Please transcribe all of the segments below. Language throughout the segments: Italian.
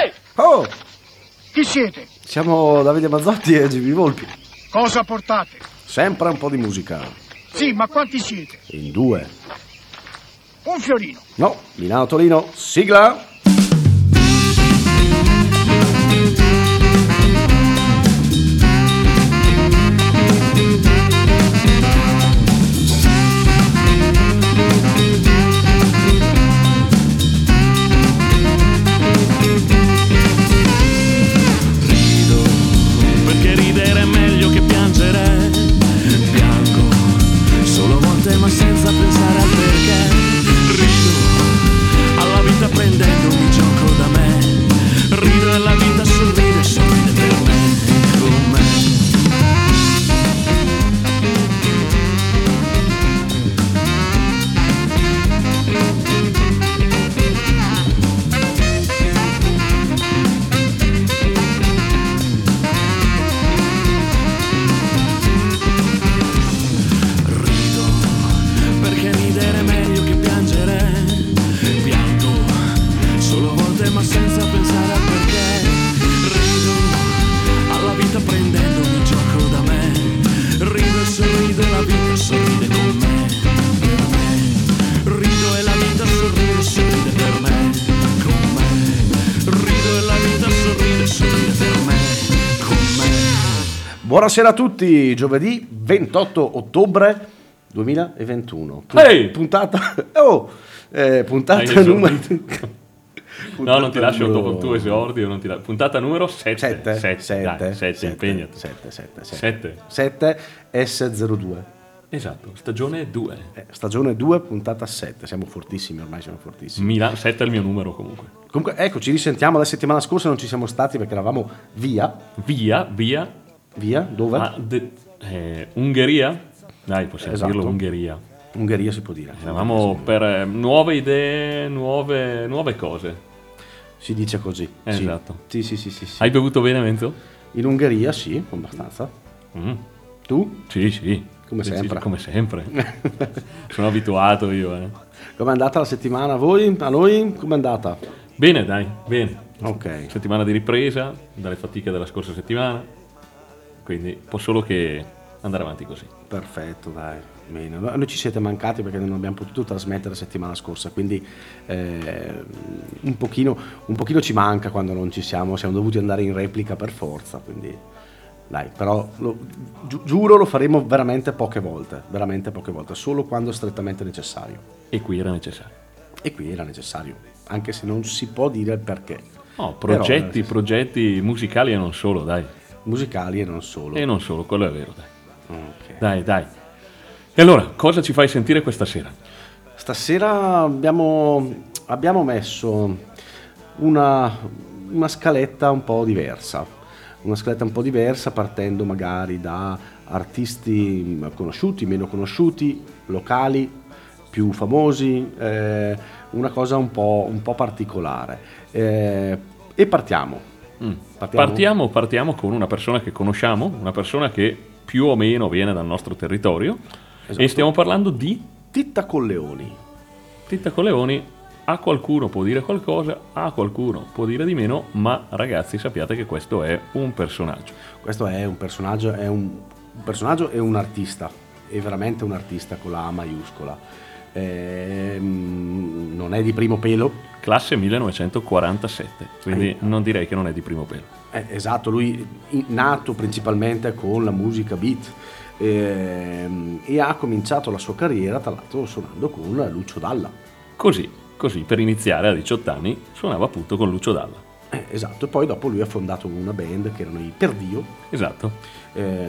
Ehi! Oh, Chi siete? siamo Davide Mazzotti e Gibi Volpi. Cosa portate? Sempre un po' di musica. Sì, ma quanti siete? In due. Un fiorino. No, Milano Torino, sigla. Buonasera a tutti, giovedì 28 ottobre 2021. Pu- Ehi! Puntata... Oh! eh, puntata numero... No, non ti lascio numero- dopo il tuo esordio. Non ti la- Puntata numero 7. 7, 7, 7, 7, impegnati. 7, 7, 7. 7 S02. Esatto, stagione 2. Eh, stagione 2, puntata 7. Siamo fortissimi, ormai siamo fortissimi. Milano 7 è il mio numero comunque. Comunque, ecco, ci risentiamo. La settimana scorsa non ci siamo stati perché eravamo via. Via, via. Via? Dove? a de- eh, Ungheria? Dai, possiamo Esatto. dirlo Ungheria. Ungheria si può dire. Eravamo per eh, nuove idee, nuove, nuove cose. Si dice così. Eh, sì. esatto. Sì, sì, sì, sì, sì. Hai bevuto bene, Menzo? In Ungheria sì, abbastanza. Mm, Tu? Sì, sì. Come sempre. come sempre. Sono abituato io. Eh. Com'è andata la settimana a voi? A noi? Com'è andata? Bene, dai, bene. Ok. Settimana di ripresa dalle fatiche della scorsa settimana. Quindi può solo che andare avanti così. Perfetto, dai. Bene. No, Noi ci siete mancati perché non abbiamo potuto trasmettere la settimana scorsa, quindi eh, un, pochino, un pochino ci manca quando non ci siamo, siamo dovuti andare in replica per forza, quindi dai, però lo- giu- giuro lo faremo veramente poche volte, veramente poche volte, solo quando strettamente necessario. E qui era necessario. E qui era necessario, anche se non si può dire il perché. No, progetti, eh, progetti musicali e non solo, dai. Musicali e non solo. E non solo, quello è vero, dai. Ok. Dai, dai. E allora, cosa ci fai sentire questa sera? Stasera abbiamo, abbiamo messo una, una scaletta un po' diversa, una scaletta un po' diversa partendo magari da artisti conosciuti, meno conosciuti, locali, più famosi, eh, una cosa un po', un po' particolare. Eh, e partiamo. Mm. Partiamo? Partiamo, partiamo con una persona che conosciamo, una persona che più o meno viene dal nostro territorio. Esatto. E stiamo parlando di Titta Colleoni. Titta Coleoni. A qualcuno può dire qualcosa, a qualcuno può dire di meno, ma ragazzi sappiate che questo è un personaggio. Questo è un personaggio, è un, un personaggio e un artista, è veramente un artista con la A maiuscola. Ehm, non è di primo pelo, Classe 1947, quindi Eh. non direi che non è di primo pelo. eh, esatto, lui nato principalmente con la musica beat ehm, e ha cominciato la sua carriera tra l'altro suonando con Lucio Dalla. Così, così per iniziare a 18 anni suonava appunto con Lucio Dalla. Eh, esatto, e poi dopo lui ha fondato una band che erano i Perdio Esatto. eh,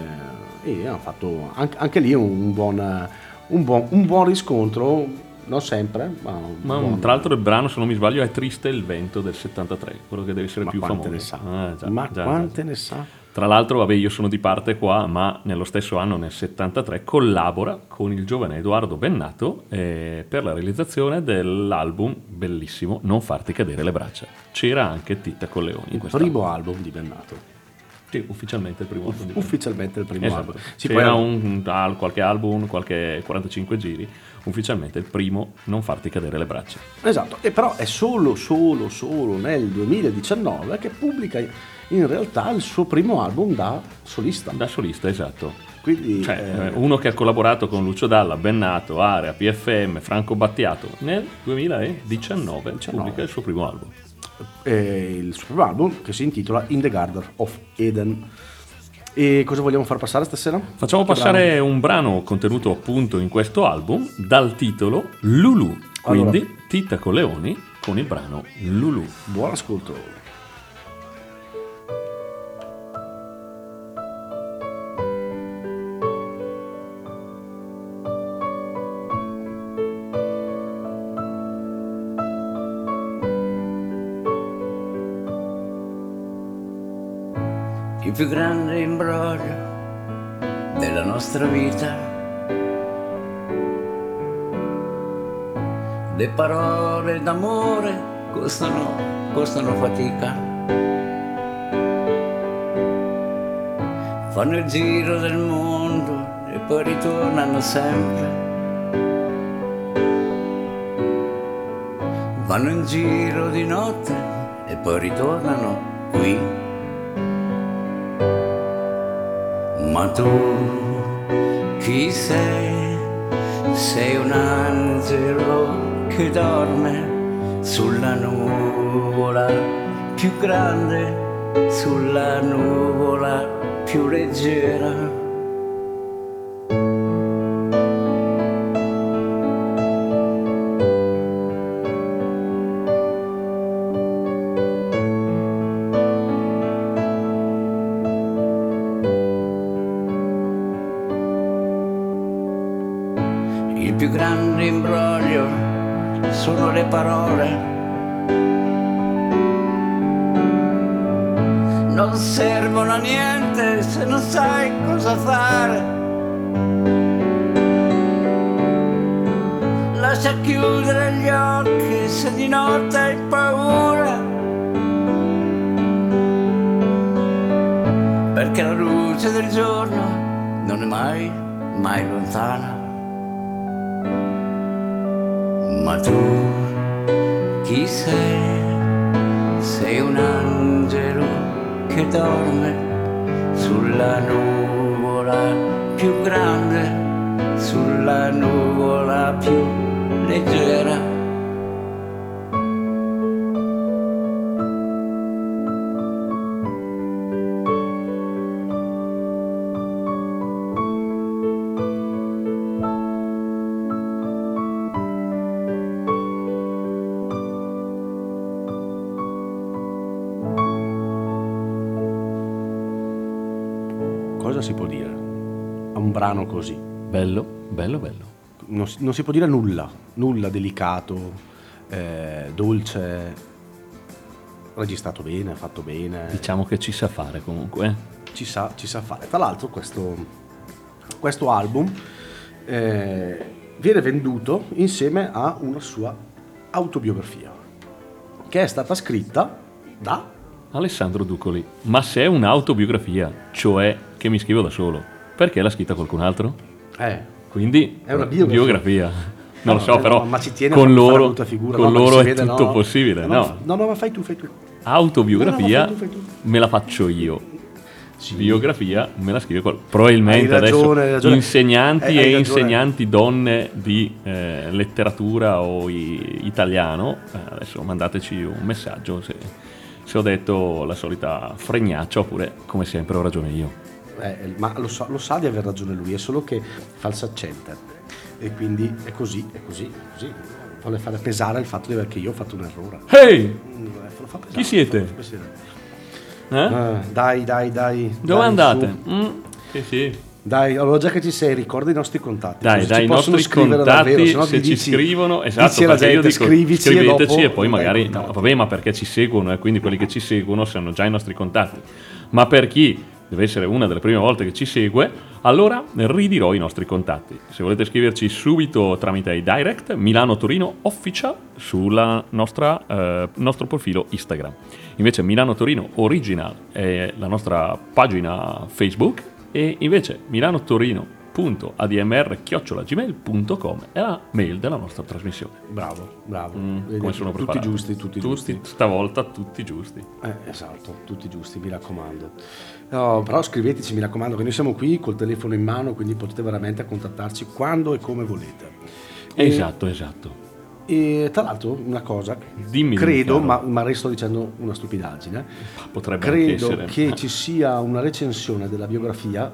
e hanno fatto anche, anche lì un buon, un buon- un buon riscontro, non sempre, ma, un Ma buon- tra l'altro il brano, se non mi sbaglio, è Triste il vento del 73, quello che deve essere ma più quante famoso. ne sa? Ah, già, ma già, quante già. ne sa? Tra l'altro, vabbè, io sono di parte qua, ma nello stesso anno, nel 73, collabora con il giovane Edoardo Bennato eh, per la realizzazione dell'album bellissimo Non farti cadere le braccia. C'era anche Titta Colleoni Il primo album di Bennato. Sì, ufficialmente il primo album. ufficialmente il primo Esatto. album. Sì, poi C'era un, al- qualche album, qualche 45 giri, ufficialmente il primo non farti cadere le braccia. Esatto, e però è solo, solo, solo nel 2019 che pubblica in realtà il suo primo album da solista. Da solista, esatto. Quindi Cioè, eh, eh, uno che ha collaborato con Lucio Dalla, Bennato, Area, PFM, Franco Battiato nel 2019 pubblica il suo primo album. eh, il suo primo album che si intitola In the Garden of Eden. E cosa vogliamo far passare stasera? Facciamo Che passare un brano contenuto appunto in questo album dal titolo Lulu. Quindi Allora. Tita Coleoni con il brano Lulu. brano? Buon ascolto. Il più grande imbroglio della nostra vita. Le parole d'amore costano, costano fatica. Fanno il giro del mondo e poi ritornano sempre. Vanno in giro di notte e poi ritornano qui. Ma tu chi sei? Sei un angelo che dorme sulla nuvola più grande, sulla nuvola più leggera. Ma tu chi sei? Sei un angelo che dorme sulla nuvola più grande, sulla nuvola più leggera. Non si, può dire nulla, nulla delicato, eh, dolce, registrato bene, fatto bene. Diciamo che ci sa fare comunque. eh. ci sa, ci sa fare. Tra l'altro questo, questo album eh, viene venduto insieme a una sua autobiografia, che è stata scritta da... Alessandro Ducoli. Ma se è un'autobiografia, cioè che mi scrivo da solo, perché l'ha scritta qualcun altro? Eh, Quindi È una biografia. Non no, lo so, eh, però no, ma ci tiene con loro, figura, con no, loro è vede, tutto possibile. No, No, no, ma fai tu, fai tu. Autobiografia fai tu, fai tu. me la faccio io. Biografia me la scrive qualcuno. Probabilmente ragione, adesso ragione. insegnanti Hai- hai e insegnanti donne di eh, letteratura o i- italiano, eh, adesso mandateci un messaggio se, se ho detto la solita fregnaccia oppure come sempre ho ragione io. Eh, ma lo sa, lo sa di aver ragione lui, è solo che fa il saccente. E quindi è così, è così, è così. Vuole fare pesare il fatto di aver che io ho fatto un errore. Ehi! Mm, eh, lo fa pesare, Chi siete? Eh? Eh, dai, dai, dai. Dove dai, andate? Mm, sì, sì. Dai, allora già che ci sei, ricorda i nostri contatti. Dai, dai, i possono nostri contatti, davvero, sennò se ti ci dici- scrivono, esatto, dici perché io gente, dico, scrivici e scriveteci dopo e poi magari, no, vabbè, ma perché ci seguono e quindi quelli che ci seguono sanno già i nostri contatti. Ma per chi deve essere una delle prime volte che ci segue, allora ridirò i nostri contatti. Se volete scriverci subito tramite i direct, Milano Torino Official sul nostro profilo Instagram. Invece Milano Torino Original è la nostra pagina Facebook e invece Milano Torino admr-gmail.com è la mail della nostra trasmissione. Bravo, bravo. Mm, Vedi, come sono tutti preparato? giusti, tutti, giusti. Stavolta tutti giusti. Eh, esatto, tutti giusti, mi raccomando. No, però scriveteci, mi raccomando, che noi siamo qui col telefono in mano, quindi potete veramente contattarci quando e come volete. E- Esatto, esatto. E tra l'altro una cosa, Dimmi, credo, ma, ma resto dicendo una stupidaggine, Potrebbe credo che ci sia una recensione della biografia,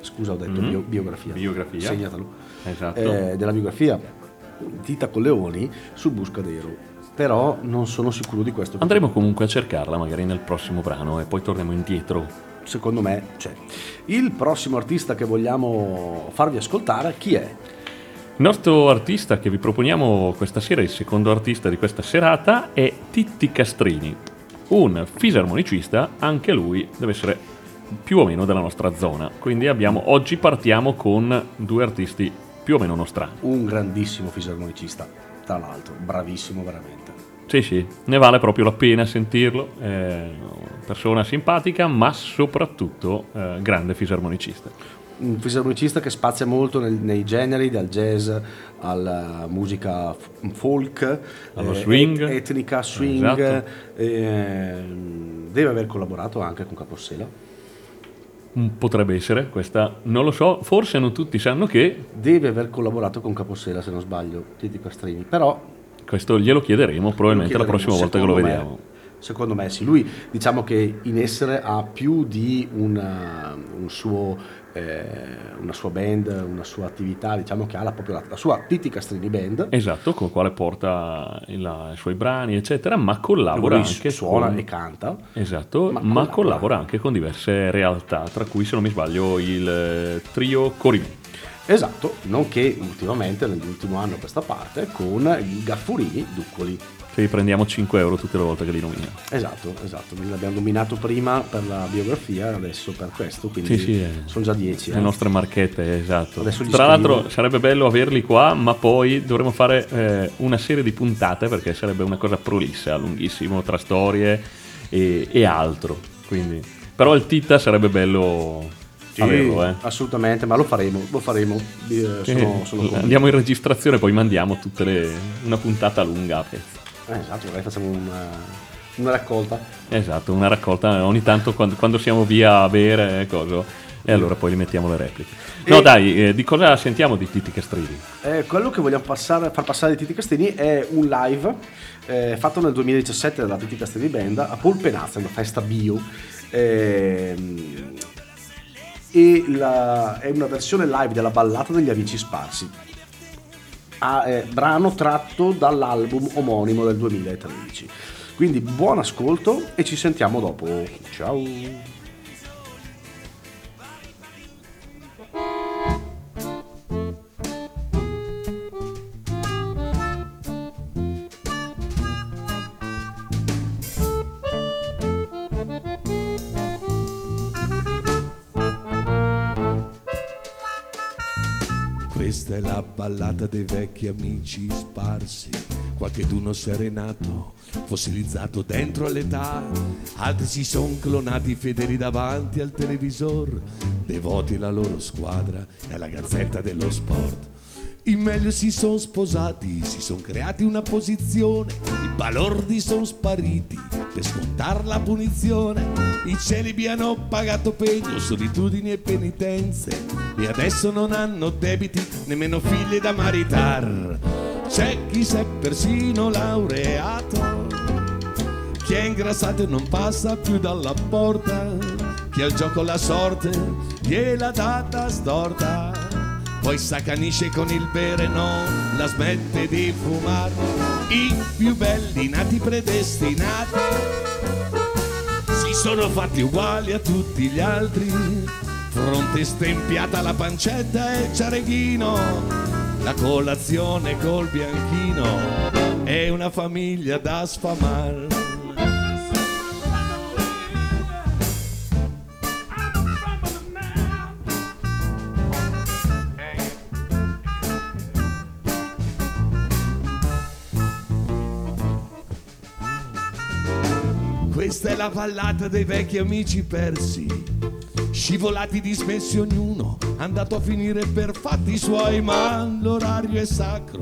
scusa ho detto Mhm. bio- biografia, Biografia. segnatelo, Esatto. eh, della biografia Tita Colleoni sul Buscadero, però non sono sicuro di questo. Andremo comunque a cercarla magari nel prossimo brano e poi torniamo indietro. Secondo me c'è. Il prossimo artista che vogliamo farvi ascoltare chi è? Il nostro artista che vi proponiamo questa sera, il secondo artista di questa serata, è Titti Castrini, un fisarmonicista, anche lui deve essere più o meno della nostra zona. Quindi abbiamo, oggi partiamo con due artisti più o meno nostrani. Un grandissimo fisarmonicista, tra l'altro, bravissimo veramente. Sì, sì, ne vale proprio la pena sentirlo. È una persona simpatica, ma soprattutto eh, grande fisarmonicista. Un fisarmonicista che spazia molto nel- nei generi, dal jazz alla musica f- folk, Allo eh, swing. et- etnica, swing. Esatto. ehm, deve aver collaborato anche con Capossela. Mm, Potrebbe essere, questa non lo so, forse non tutti sanno che, Deve aver collaborato con Capossela, se non sbaglio, Titi Castrini. Però questo glielo chiederemo probabilmente la Lo prossima volta che lo chiederemo, vediamo. me- Secondo me sì, lui diciamo che in essere ha più di una, un suo, eh, una sua band, una sua attività, diciamo che ha la, proprio la, la sua Titi Castrini Band. Esatto, con il quale porta il- i suoi brani, eccetera, ma collabora lui anche suona con... e canta. Esatto, Ma ma, collabora. collabora anche con diverse realtà, tra cui, se non mi sbaglio, il eh, trio Corimè. Esatto, nonché ultimamente, nell'ultimo anno a questa parte, con i Gaffurini Duccoli. Che prendiamo 5 euro tutte le volte che li nominiamo. Esatto, esatto, l'abbiamo nominato prima per la biografia, adesso per questo, quindi Sì, sì, eh. sono già 10. Le nostre marchette, esatto. Tra l'altro scrivo. sarebbe bello averli qua, ma poi dovremmo fare eh, una serie di puntate perché sarebbe una cosa prolissa, lunghissimo, tra storie e, e altro. Quindi, però il Tita sarebbe bello Sì, averlo, eh. assolutamente, ma lo faremo, lo faremo, eh, sono, sono Eh, convinto. andiamo in registrazione, poi mandiamo tutte le, una puntata lunga a pezzi. Eh, esatto, magari facciamo una, una raccolta. Esatto, una raccolta ogni tanto quando, quando siamo via a bere e coso, e allora poi li mettiamo le repliche. No E- dai, eh, di cosa sentiamo di Titi Castrini? Eh, quello che vogliamo passare- far passare di Titi Castrini è un live eh, fatto nel 2017 dalla Titi Castrini Band a Polpenazza, una festa bio. Ehm, e la- è una versione live della ballata degli amici sparsi. Ah, eh, brano tratto dall'album omonimo del 2013. Quindi buon ascolto e ci sentiamo dopo. Ciao. È la ballata dei vecchi amici sparsi, qualcheduno serenato, fossilizzato dentro all'età, altri si son clonati fedeli davanti al televisor, devoti alla loro squadra e alla gazzetta dello sport. I meglio si sono sposati, si sono creati una posizione, i balordi sono spariti per scontare la punizione. I celibi hanno pagato pegno, solitudini e penitenze e adesso non hanno debiti, nemmeno figli da maritar. C'è chi s'è persino laureato, chi è ingrassato e non passa più dalla porta, chi al gioco la sorte gliela data storta poi s'accanisce con il bere non la smette di fumare i più belli nati predestinati si sono fatti uguali a tutti gli altri. Fronte stempiata la pancetta e ciareghino la colazione col bianchino. È una famiglia da sfamare la ballata dei vecchi amici persi, scivolati dismessi ognuno, andato a finire per fatti suoi, ma l'orario è sacro,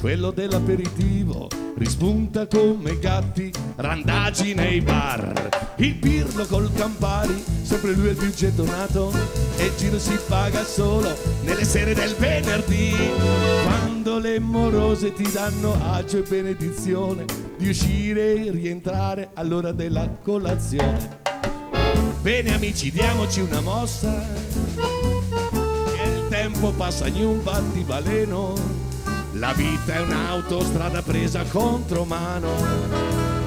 quello dell'aperitivo, rispunta come gatti, randagi nei bar. Il pirlo col Campari, sempre lui è il più gettonato, e il giro si paga solo nelle sere del venerdì, quando le morose ti danno agio e benedizione di uscire e rientrare all'ora della colazione. Bene amici, diamoci una mossa, che il tempo passa in un battibaleno, la vita è un'autostrada presa contro mano,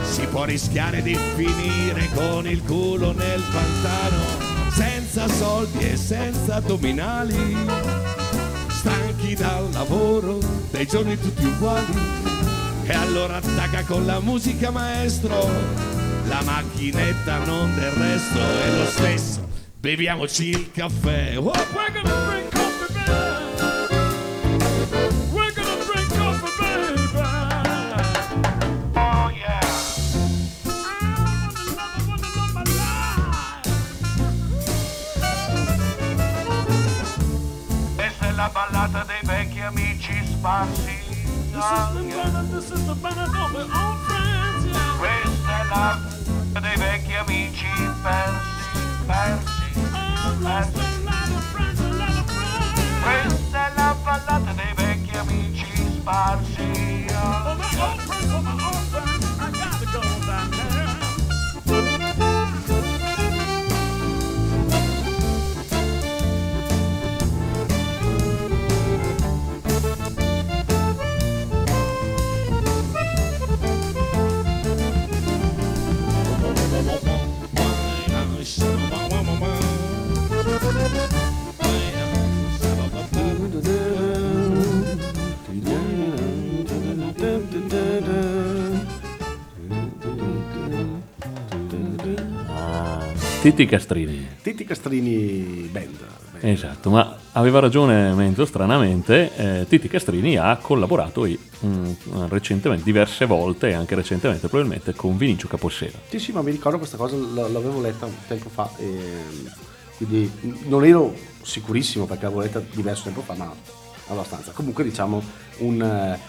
si può rischiare di finire con il culo nel pantano, senza soldi e senza addominali, stanchi dal lavoro, dei giorni tutti uguali, e allora attacca con la musica maestro, la macchinetta non del resto è lo stesso. Beviamoci il caffè. Oh, la ballata dei vecchi amici sparsi. Yeah. Questa è la dei vecchi amici persi, persi, friends. Questa è la ballata dei vecchi amici sparsi. For Titti Castrini. Titti Castrini Band. Band. Esatto, ma aveva ragione Menzo, stranamente, eh, Titti Castrini ha collaborato i- mm, recentemente, diverse volte e anche recentemente probabilmente con Vinicio Capossela. Sì, sì, ma mi ricordo questa cosa, l'avevo letta un tempo fa, e quindi non ero sicurissimo perché l'avevo letta diverso tempo fa, ma abbastanza. Comunque diciamo un, eh,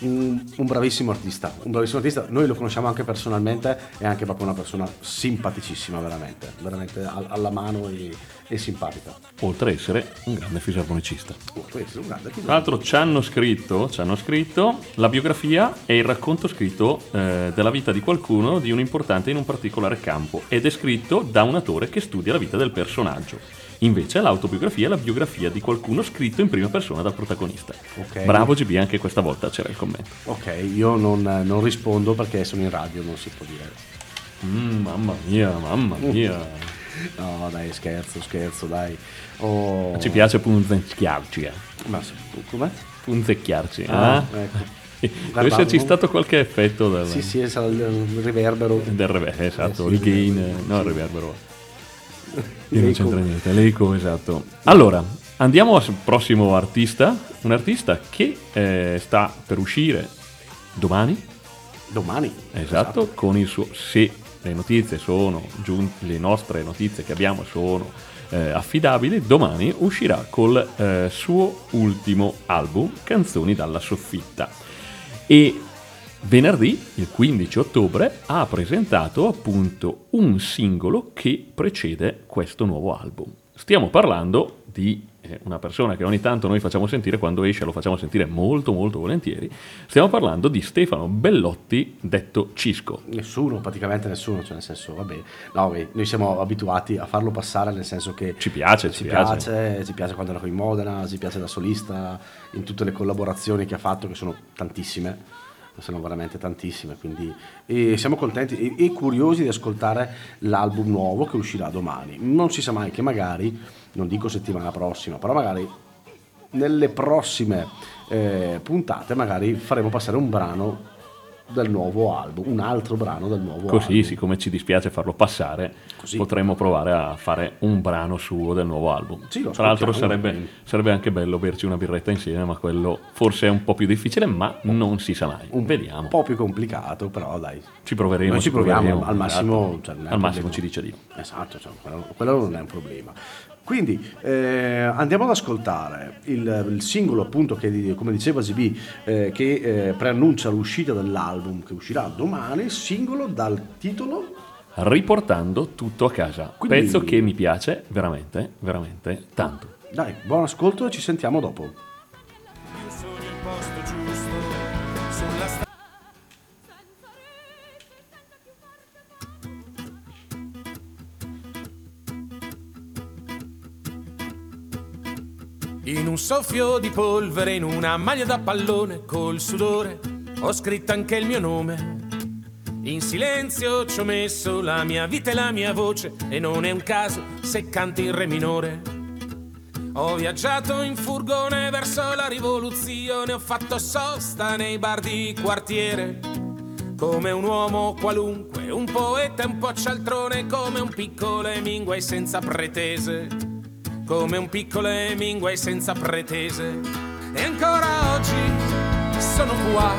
un- un bravissimo artista, un bravissimo artista, noi lo conosciamo anche personalmente e anche proprio una persona simpaticissima veramente, veramente al- alla mano e, e simpatica. oltre a essere un grande fisarmonicista. Oh, questo è un grande Tra l'altro ci hanno scritto, ci hanno scritto la biografia è il racconto scritto eh, della vita di qualcuno di un importante in un particolare campo ed è scritto da un attore che studia la vita del personaggio. Invece l'autobiografia è la biografia di qualcuno scritto in prima persona dal protagonista. Ok. Bravo GB, anche questa volta c'era il commento. Ok, io non, non rispondo perché sono in radio, non si può dire. Mm, mamma mia, mamma mia. No, dai, scherzo, scherzo, dai. Oh, Ci piace punzecchiarci, eh. Ma sì, com'è? Punzecchiarci. Ah, eh? ecco. Deve esserci stato qualche effetto del, Sì, sì, sarà il il riverbero. del rever- esatto, Eh sì, il gain, il- no, il sì. riverbero. Io non c'entra niente, l'eco, esatto. Allora, andiamo al prossimo artista, un artista che eh, sta per uscire domani, Domani. esatto, con il suo, se le notizie sono giunte, le nostre notizie che abbiamo sono eh, affidabili, domani uscirà col eh, suo ultimo album, Canzoni dalla soffitta. E venerdì, il 15 ottobre, ha presentato appunto un singolo che precede questo nuovo album. Stiamo parlando di eh, una persona che ogni tanto noi facciamo sentire, quando esce lo facciamo sentire molto molto volentieri. Stiamo parlando di Stefano Bellotti, detto Cisco. Nessuno, praticamente nessuno, cioè nel senso, vabbè, no, noi siamo abituati a farlo passare nel senso che Ci piace, ci ci piace. piace, ci piace quando era con in Modena, ci piace da solista, in tutte le collaborazioni che ha fatto, che sono tantissime, sono veramente tantissime, quindi siamo contenti e, e curiosi di ascoltare l'album nuovo che uscirà domani. Non si sa mai che magari, non dico settimana prossima, però magari nelle prossime eh, puntate magari faremo passare un brano del nuovo album, un altro brano del nuovo Così, album. siccome ci dispiace farlo passare, Così. potremmo provare a fare un brano suo del nuovo album. Sì, Tra l'altro sarebbe, sarebbe anche bello berci una birretta insieme, ma quello forse è un po' più difficile, ma non si sa mai. Un Vediamo. po' più complicato, però dai. Ci proveremo. Noi ci proviamo, proveremo, al massimo, esatto. cioè, al un massimo ci dice di no. Esatto, cioè, quello, quello non è un problema. Quindi eh, andiamo ad ascoltare il, il singolo appunto che come diceva ZB eh, che eh, preannuncia l'uscita dell'album che uscirà domani, singolo dal titolo Riportando tutto a casa. Quindi- Pezzo che mi piace veramente, veramente tanto. Dai, buon ascolto e ci sentiamo dopo. In un soffio di polvere, in una maglia da pallone, col sudore, ho scritto anche il mio nome. In silenzio ci ho messo la mia vita e la mia voce, e non è un caso se canti in re minore. Ho viaggiato in furgone verso la rivoluzione, ho fatto sosta nei bar di quartiere. Come un uomo qualunque, un poeta e un po' cialtrone, come un piccolo Hemingway senza pretese. Come un piccolo Hemingway senza pretese. E ancora oggi sono qua,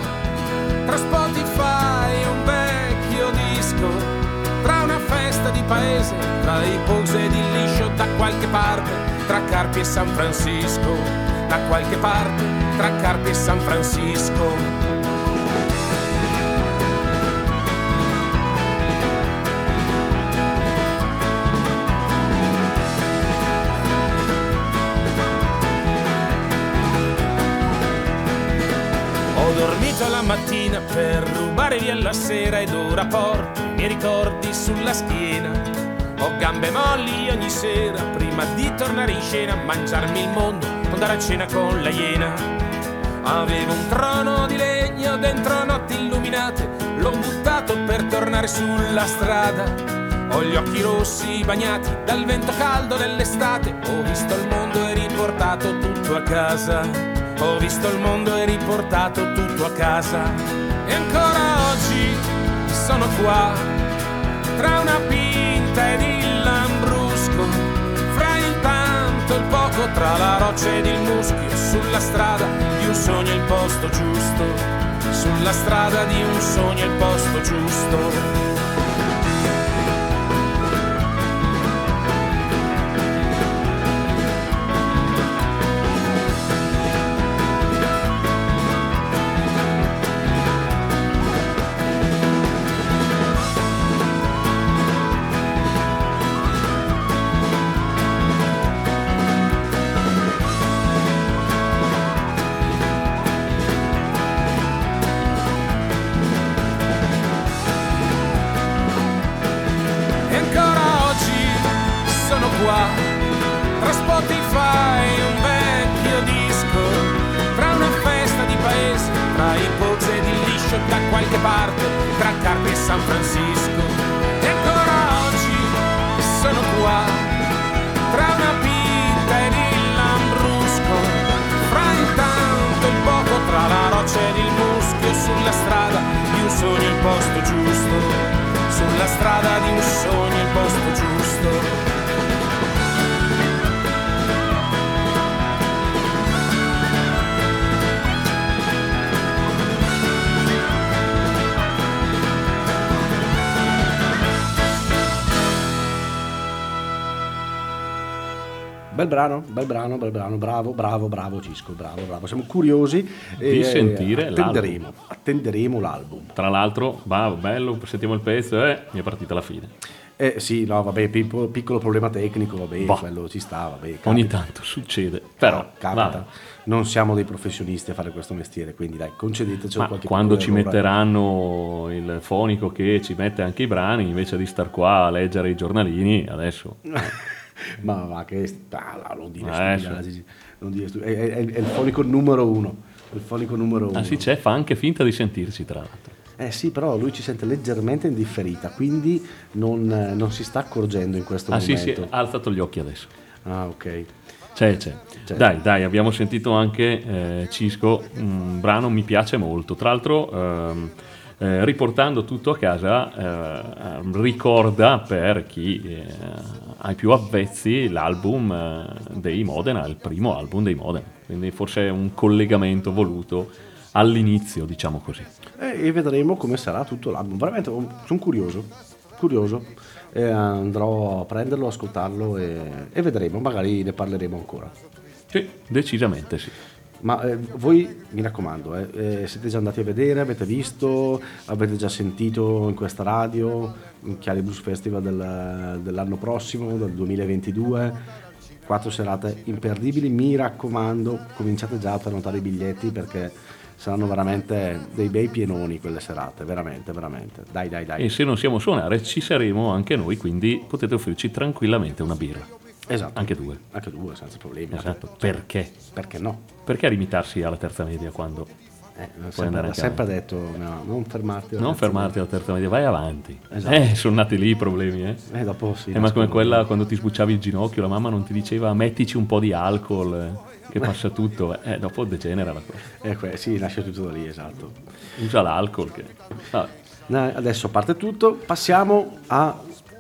tra Spotify e un vecchio disco, tra una festa di paese, tra i pose di liscio da qualche parte, tra Carpi e San Francisco, da qualche parte, tra Carpi e San Francisco. Mattina per rubare via la sera ed ora porto i miei ricordi sulla schiena. Ho gambe molli ogni sera prima di tornare in scena, mangiarmi il mondo, andare a cena con la iena. Avevo un trono di legno dentro notti illuminate, l'ho buttato per tornare sulla strada. Ho gli occhi rossi bagnati dal vento caldo dell'estate, ho visto il mondo e riportato tutto a casa. Ho visto il mondo e riportato tutto a casa. E ancora oggi sono qua, tra una pinta ed il lambrusco, fra il tanto e il poco, tra la roccia ed il muschio, sulla strada di un sogno il posto giusto, sulla strada di un sogno il posto giusto. Brano, bel brano, bel brano, bravo, bravo, bravo Cisco, bravo, bravo. Siamo curiosi Di sentire attenderemo, attenderemo l'album. Tra l'altro, va, bello, sentiamo il pezzo e mi è partita la fine. Eh sì, no, vabbè, piccolo, piccolo problema tecnico, vabbè, Bah. quello ci sta, vabbè. capita. Ogni tanto succede, però capita. va. Non siamo dei professionisti a fare questo mestiere, quindi dai, concedeteci Ma qualche quando ci metteranno il fonico che ci mette anche i brani, invece di star qua a leggere i giornalini, adesso Ma va, che ah, no, non dire Eh, stupidaggini, non dire stu- è, è- è- il fonico numero uno. Il fonico numero uno. ah, sì, c'è, fa anche finta di sentirci tra l'altro. Eh sì, però lui ci sente leggermente indifferita, quindi non, eh, non si sta accorgendo in questo Ah sì, sì, momento. ha alzato gli occhi adesso. Ah, ok. C'è, c'è. C'è. Dai, dai, abbiamo sentito anche eh, Cisco, un brano mi piace molto. Tra l'altro, ehm, eh, riportando tutto a casa, eh, ricorda per chi eh, ha i più avvezzi l'album eh, dei Modena, il primo album dei Modena, quindi forse è un collegamento voluto all'inizio, diciamo così. E, e vedremo come sarà tutto l'album. Veramente oh, sono curioso, curioso. E andrò a prenderlo, ascoltarlo e, e vedremo, magari ne parleremo ancora. Sì, decisamente sì. Ma eh, voi, mi raccomando, eh, eh, siete già andati a vedere, avete visto, avete già sentito in questa radio, Chiari Blues Festival del- dell'anno prossimo, del 2022, quattro serate imperdibili, mi raccomando, cominciate già a prenotare i biglietti perché saranno veramente dei bei pienoni quelle serate, veramente, veramente. Dai, dai, dai. E se non siamo suonare ci saremo anche noi, quindi potete offrirci tranquillamente una birra. Esatto. Anche due. Anche due, senza problemi. Esatto. Perché? Perché no? Perché limitarsi alla terza media quando Eh, Puoi sempre, andare anche sempre detto no, non fermarti. alla non terza fermarti alla terza media, vai avanti. Esatto. Eh, sono nati lì i problemi, eh. Eh, dopo sì. Eh, ma come quella quando ti sbucciavi il ginocchio, la mamma non ti diceva mettici un po' di alcol, eh, che passa tutto, eh, dopo degenera la cosa. Eh, que- sì, nasce tutto da lì, esatto. Usa l'alcol che... No, Adesso a parte tutto, passiamo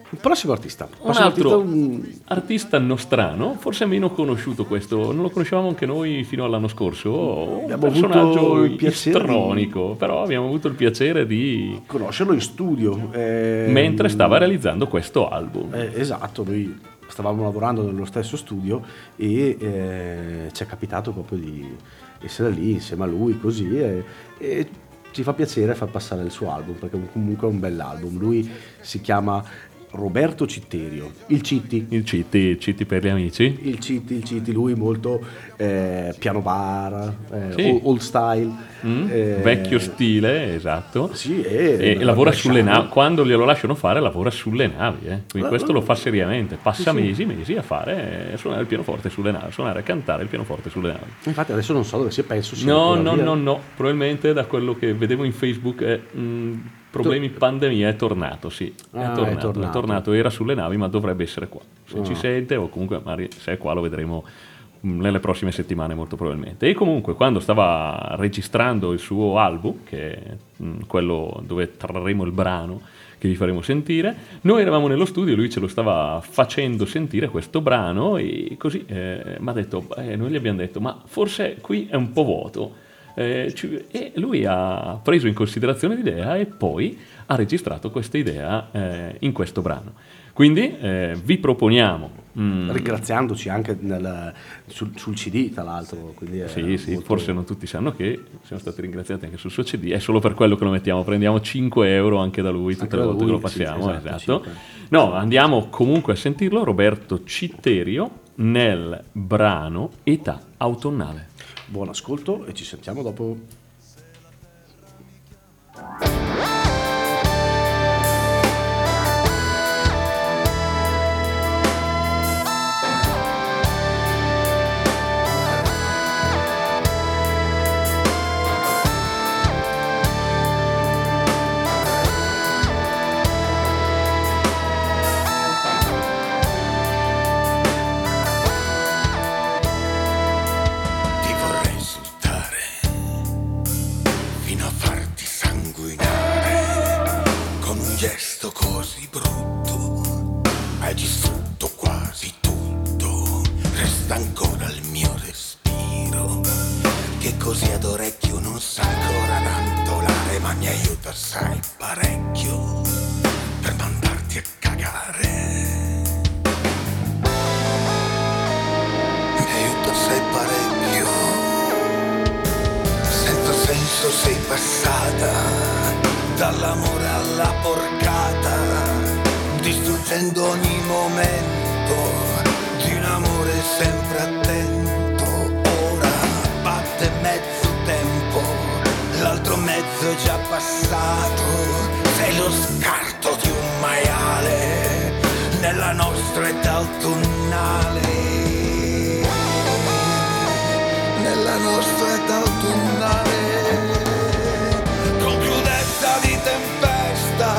al prossimo artista. Un Prossimo altro artista, un- artista nostrano, forse meno conosciuto questo, non lo conoscevamo anche noi fino all'anno scorso, un Abbiamo avuto personaggio il piacere di- istronico, però abbiamo avuto il piacere di... conoscerlo in studio. eh, mentre stava realizzando questo album. eh, esatto, noi stavamo lavorando nello stesso studio e eh, ci è capitato proprio di essere lì insieme a lui così e, e ci fa piacere far passare il suo album perché comunque è un bell'album. Lui si chiama Roberto Citterio, il Citti. Il Citti, Citti per gli amici. Il Citti, il Citti, lui molto eh, piano bar, eh, Sì. old, style. Mm? eh, Vecchio stile, esatto. Sì, e, E lavora sulle navi. quando glielo lasciano fare lavora sulle navi, eh. quindi Eh, questo eh. lo fa seriamente, passa Sì, mesi, mesi a fare, eh, suonare il pianoforte sulle navi, suonare e cantare il pianoforte sulle navi. Infatti adesso non so dove sia, penso sia No, no, no, no, probabilmente da quello che vedevo in Facebook, è, mh, problemi pandemia, è tornato, sì, è, Ah, è tornato, è tornato. tornato, era sulle navi ma dovrebbe essere qua, se ci Ah. sente o comunque magari se è qua lo vedremo mh, nelle prossime settimane molto probabilmente. E comunque quando stava registrando il suo album, che è mh, quello dove trarremo il brano che vi faremo sentire, noi eravamo nello studio, lui ce lo stava facendo sentire questo brano e così mi ha detto, eh, noi gli abbiamo detto, ma forse qui è un po' vuoto. Eh, ci- e lui ha preso in considerazione l'idea e poi ha registrato questa idea eh, in questo brano. Quindi eh, vi proponiamo... mm, Ringraziandoci anche nel- sul, sul CD, tra l'altro. Sì, sì, molto- forse non tutti sanno che siamo stati ringraziati anche sul suo CD, è solo per quello che lo mettiamo, prendiamo 5 euro anche da lui tutte le volte che lo sì, passiamo. esatto, esatto. cinque. No, andiamo comunque a sentirlo, Roberto Citterio, nel brano Età autunnale. Buon ascolto e ci sentiamo dopo. Gesto così brutto. Hai distrutto quasi tutto, resta ancora il mio respiro che così ad orecchio non sa ancora rantolare, ma mi aiuta assai nostra età autunnale nella nostra età autunnale. Con crudezza di tempesta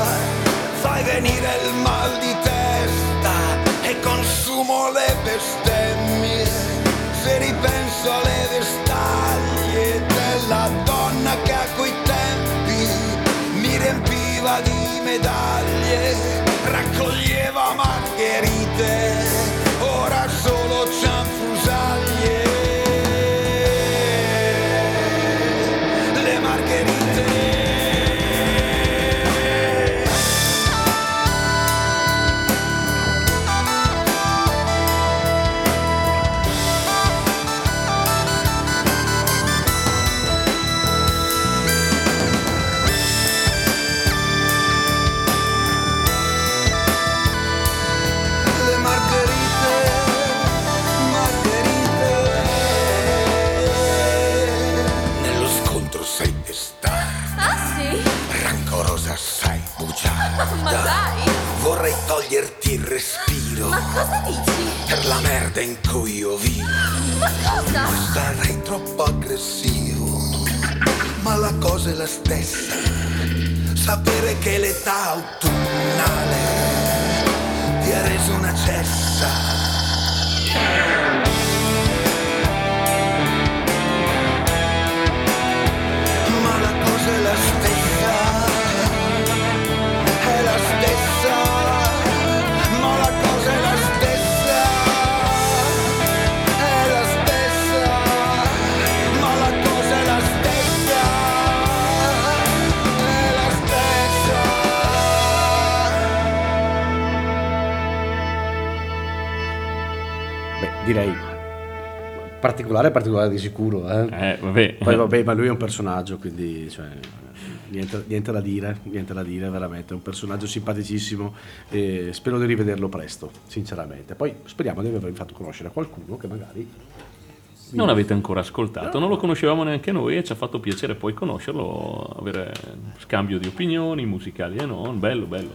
fai venire il mal di testa e consumo le bestemmie. Se ripenso alle vestaglie della donna che a quei tempi mi medaglie, raccoglieva Ma cosa dici? per la merda in cui io vivo. Ma cosa? Sarei troppo aggressivo, ma la cosa è la stessa. Sapere che l'età autunnale ti ha reso una cessa. Ma la cosa è la stessa, direi particolare, particolare di sicuro. Eh? Eh, vabbè. Poi vabbè, ma lui è un personaggio, quindi cioè, niente, niente da dire, niente da dire, veramente. È un personaggio simpaticissimo e spero di rivederlo presto, sinceramente. Poi speriamo di avervi fatto conoscere qualcuno che magari... Non avete ancora ascoltato, non lo conoscevamo neanche noi e ci ha fatto piacere poi conoscerlo, avere scambio di opinioni musicali e non, bello, bello.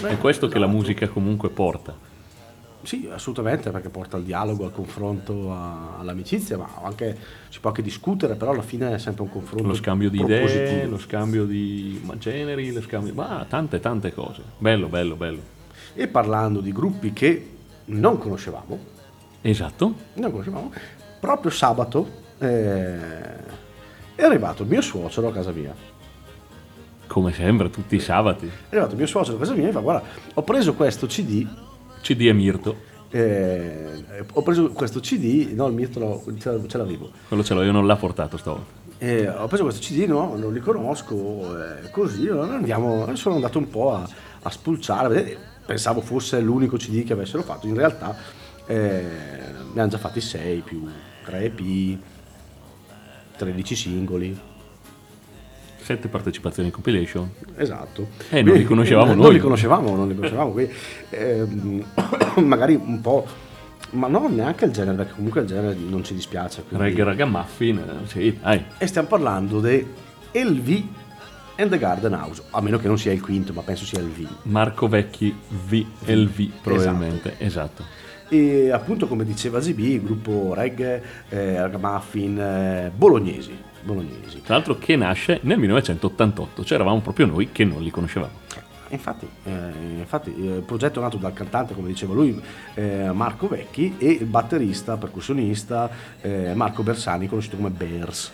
È questo che la musica comunque porta. Sì, assolutamente, perché porta al dialogo, al confronto, a- all'amicizia, ma anche, si può anche discutere, però alla fine è sempre un confronto Lo scambio di idee, lo scambio di generi, lo scambio, ma tante tante cose. Bello, bello, bello. E parlando di gruppi che non conoscevamo, Esatto. non conoscevamo, proprio sabato eh, è arrivato il mio suocero a casa mia. Come sempre, tutti i sabati. È arrivato il mio suocero a casa mia e mi fa guarda, ho preso questo CD, CD e Mirto. eh, ho preso questo CD, no il mio te lo- ce l'avevo, Quello ce l'ho, io non l'ha portato stavolta. Eh, ho preso questo CD, no, non li conosco, eh, così andiamo, sono andato un po' a, a spulciare, a vedere. pensavo fosse l'unico CD che avessero fatto, in realtà eh, ne hanno già fatti 6 più 3 EP, 13 singoli, Sette partecipazioni in compilation. esatto. Eh, non li conoscevamo non noi. li conoscevamo, non li conoscevamo, quindi, ehm, magari un po', ma no, neanche il genere, perché comunque il genere non ci dispiace. quindi- Reggae Ragamuffin, eh, sì, dai. E stiamo parlando di LV and the Garden House, a meno che non sia il quinto, ma penso sia il V. Marco Vecchi VLV probabilmente, esatto. E appunto, come diceva ZB, gruppo reggae, eh, ragamuffin, eh, bolognesi, bolognesi. Tra l'altro che nasce nel 1988, cioè eravamo proprio noi che non li conoscevamo. Infatti, eh, infatti eh, il progetto è nato dal cantante, come diceva lui, eh, Marco Vecchi e il batterista, percussionista eh, Marco Bersani, conosciuto come Bears.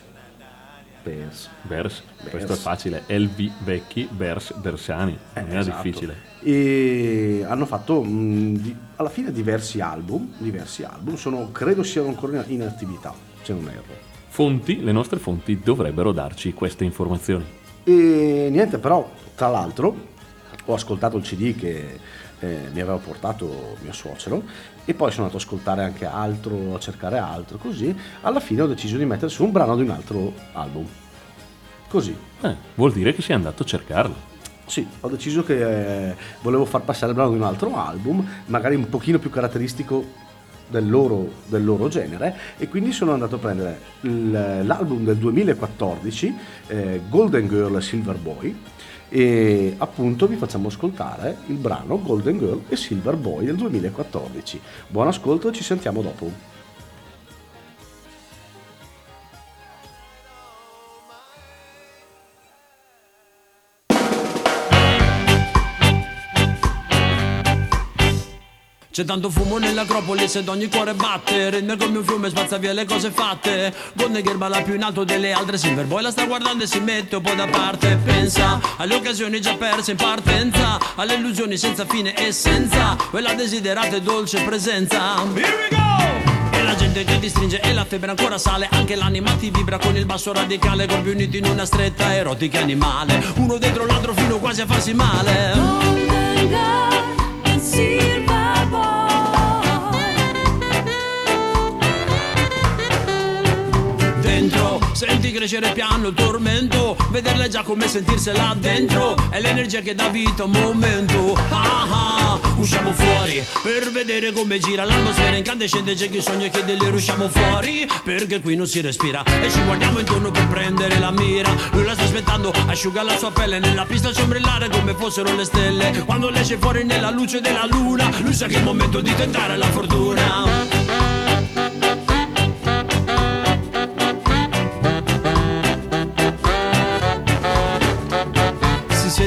Bears. Bers, Bers. questo è facile, LV Vecchi, Bers, Bersani, non era Esatto. difficile. E hanno fatto mh, di- alla fine diversi album, diversi album, sono, credo siano ancora in attività, se non erro. Fonti, le nostre fonti dovrebbero darci queste informazioni. E niente, però, tra l'altro, ho ascoltato il CD che eh, mi aveva portato mio suocero e poi sono andato ad ascoltare anche altro, a cercare altro, così. Alla fine ho deciso di mettere su un brano di un altro album. Così. Eh, vuol dire che sei andato a cercarlo. Sì, ho deciso che eh, volevo far passare il brano di un altro album, magari un pochino più caratteristico del loro, del loro genere, e quindi sono andato a prendere l'album del 2014, eh, Golden Girl Silver Boy, e appunto vi facciamo ascoltare il brano Golden Girl e Silver Boy del 2014. Buon ascolto ci sentiamo dopo. C'è tanto fumo nell'acropoli se ogni cuore batte Rende come un fiume spazza via le cose fatte. Golden Girl balla più in alto delle altre Silver Boy la sta guardando e si mette un po' da parte. Pensa alle occasioni già perse in partenza Alle illusioni senza fine e senza Quella desiderata e dolce presenza. Here we go! E la gente che ti stringe e la febbre ancora sale Anche l'anima ti vibra con il basso radicale Corpi uniti in una stretta erotica animale. Uno dentro l'altro fino quasi a farsi male. Golden girl and silver trouble. Senti crescere piano il tormento. Vederla già come sentirsela dentro. È l'energia che dà vita a un momento. Ah, ah, Usciamo fuori per vedere come gira l'atmosfera. Incandescente C'è chi sogna e che delirio usciamo fuori Perché qui non si respira. E ci guardiamo intorno per prendere la mira. Lui la sta aspettando, asciuga la sua pelle Nella pista c'è ombrellare come fossero le stelle. Quando lei esce fuori nella luce della luna Lui sa che è il momento di tentare la fortuna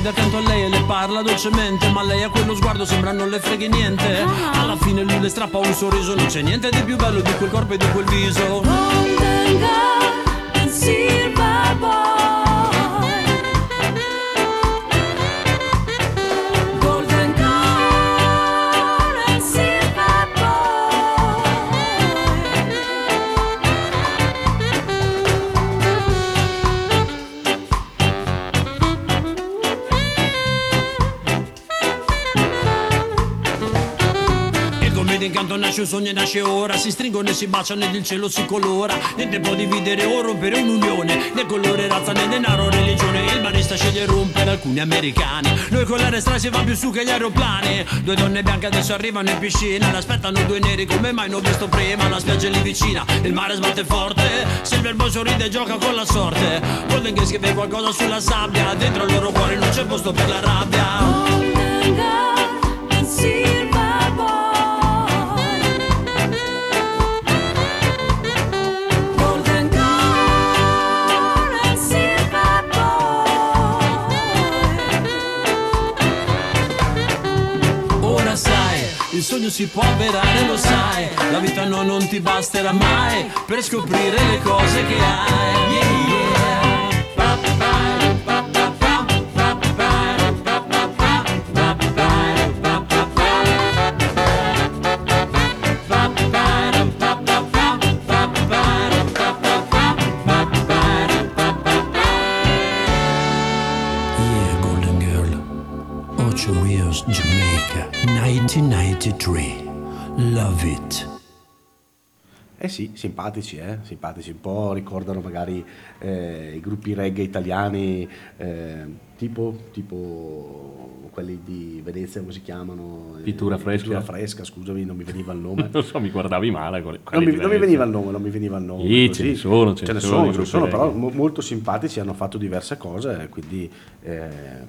siede accanto a lei e le parla dolcemente Ma lei a quello sguardo sembra non le freghi niente. Alla fine lui le strappa un sorriso Non c'è niente di più bello di quel corpo e di quel viso. Golden girl un sogno e nasce ora Si stringono e si baciano ed il cielo si colora. Niente può dividere o rompere un'unione Né colore, razza, né denaro, religione. Il barista sceglie rompere alcuni americani. Noi con l'aereo si va più su che gli aeroplani. Due donne bianche adesso arrivano in piscina L'aspettano due neri come mai non ho visto prima. La spiaggia è lì vicina, il mare sbatte forte Silver Boy sorride e gioca con la sorte. Golden Gate scrive qualcosa sulla sabbia Dentro il loro cuore non c'è posto per la rabbia. Golden girl and sogno si può avverare, lo sai. La vita no, non ti basterà mai per scoprire le cose che hai. Yeah. Sì, simpatici, eh? simpatici, un po' ricordano magari eh, i gruppi reggae italiani, eh, tipo, tipo quelli di Venezia, come si chiamano? Eh, Pittura Fresca. Pittura fresca, scusami, non mi veniva il nome. Non so, mi guardavi male. Non mi, non mi veniva il nome, non mi veniva il nome. Sì, ce ne sono, ce ne sono ce ne sono, però mo- molto simpatici, hanno fatto diverse cose, quindi ehm,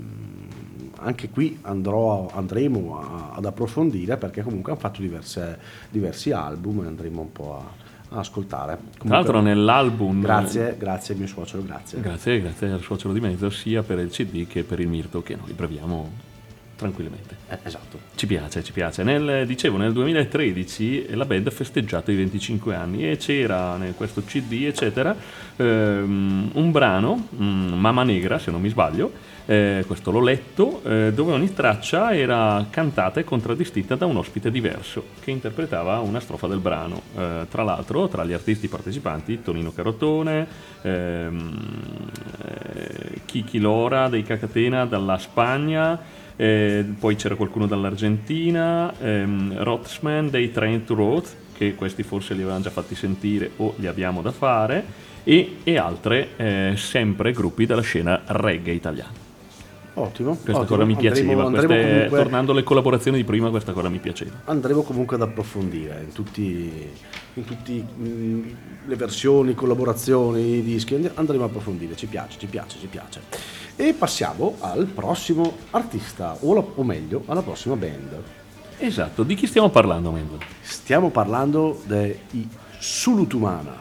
anche qui andrò, andremo a- ad approfondire perché comunque hanno fatto diverse- diversi album e andremo un po' a, ascoltare. Tra Comunque- l'altro nell'album... Grazie, grazie mio suocero, grazie. Grazie, grazie al suocero di mezzo, sia per il CD che per il Mirto, che noi breviamo tranquillamente. Eh, esatto. Ci piace, ci piace. Nel, dicevo, nel 2013 la band ha festeggiato i 25 anni e c'era in questo CD, eccetera, ehm, un brano, mm, Mamma Negra, se non mi sbaglio, eh, questo l'ho letto, eh, dove ogni traccia era cantata e contraddistinta da un ospite diverso che interpretava una strofa del brano. Eh, tra l'altro, tra gli artisti partecipanti, Tonino Carotone, ehm, eh, Kiki Lora dei Cacatena dalla Spagna, eh, poi c'era qualcuno dall'Argentina, ehm, Rothsman dei Train to Roth, che questi forse li avevamo già fatti sentire o li abbiamo da fare, e, e altre eh, sempre gruppi della scena reggae italiana. Ottimo. Questa ottimo. cosa mi Andremo- piaceva, andremo queste- comunque- tornando alle collaborazioni di prima, questa cosa mi piaceva. andremo comunque ad approfondire in tutte in tutti, mm, le versioni, collaborazioni, i dischi, and- andremo ad approfondire, ci piace, ci piace, ci piace. E passiamo al prossimo artista, o, la- o meglio, alla prossima band. Esatto, di chi stiamo parlando, Mendo? Stiamo parlando dei Sulutumana,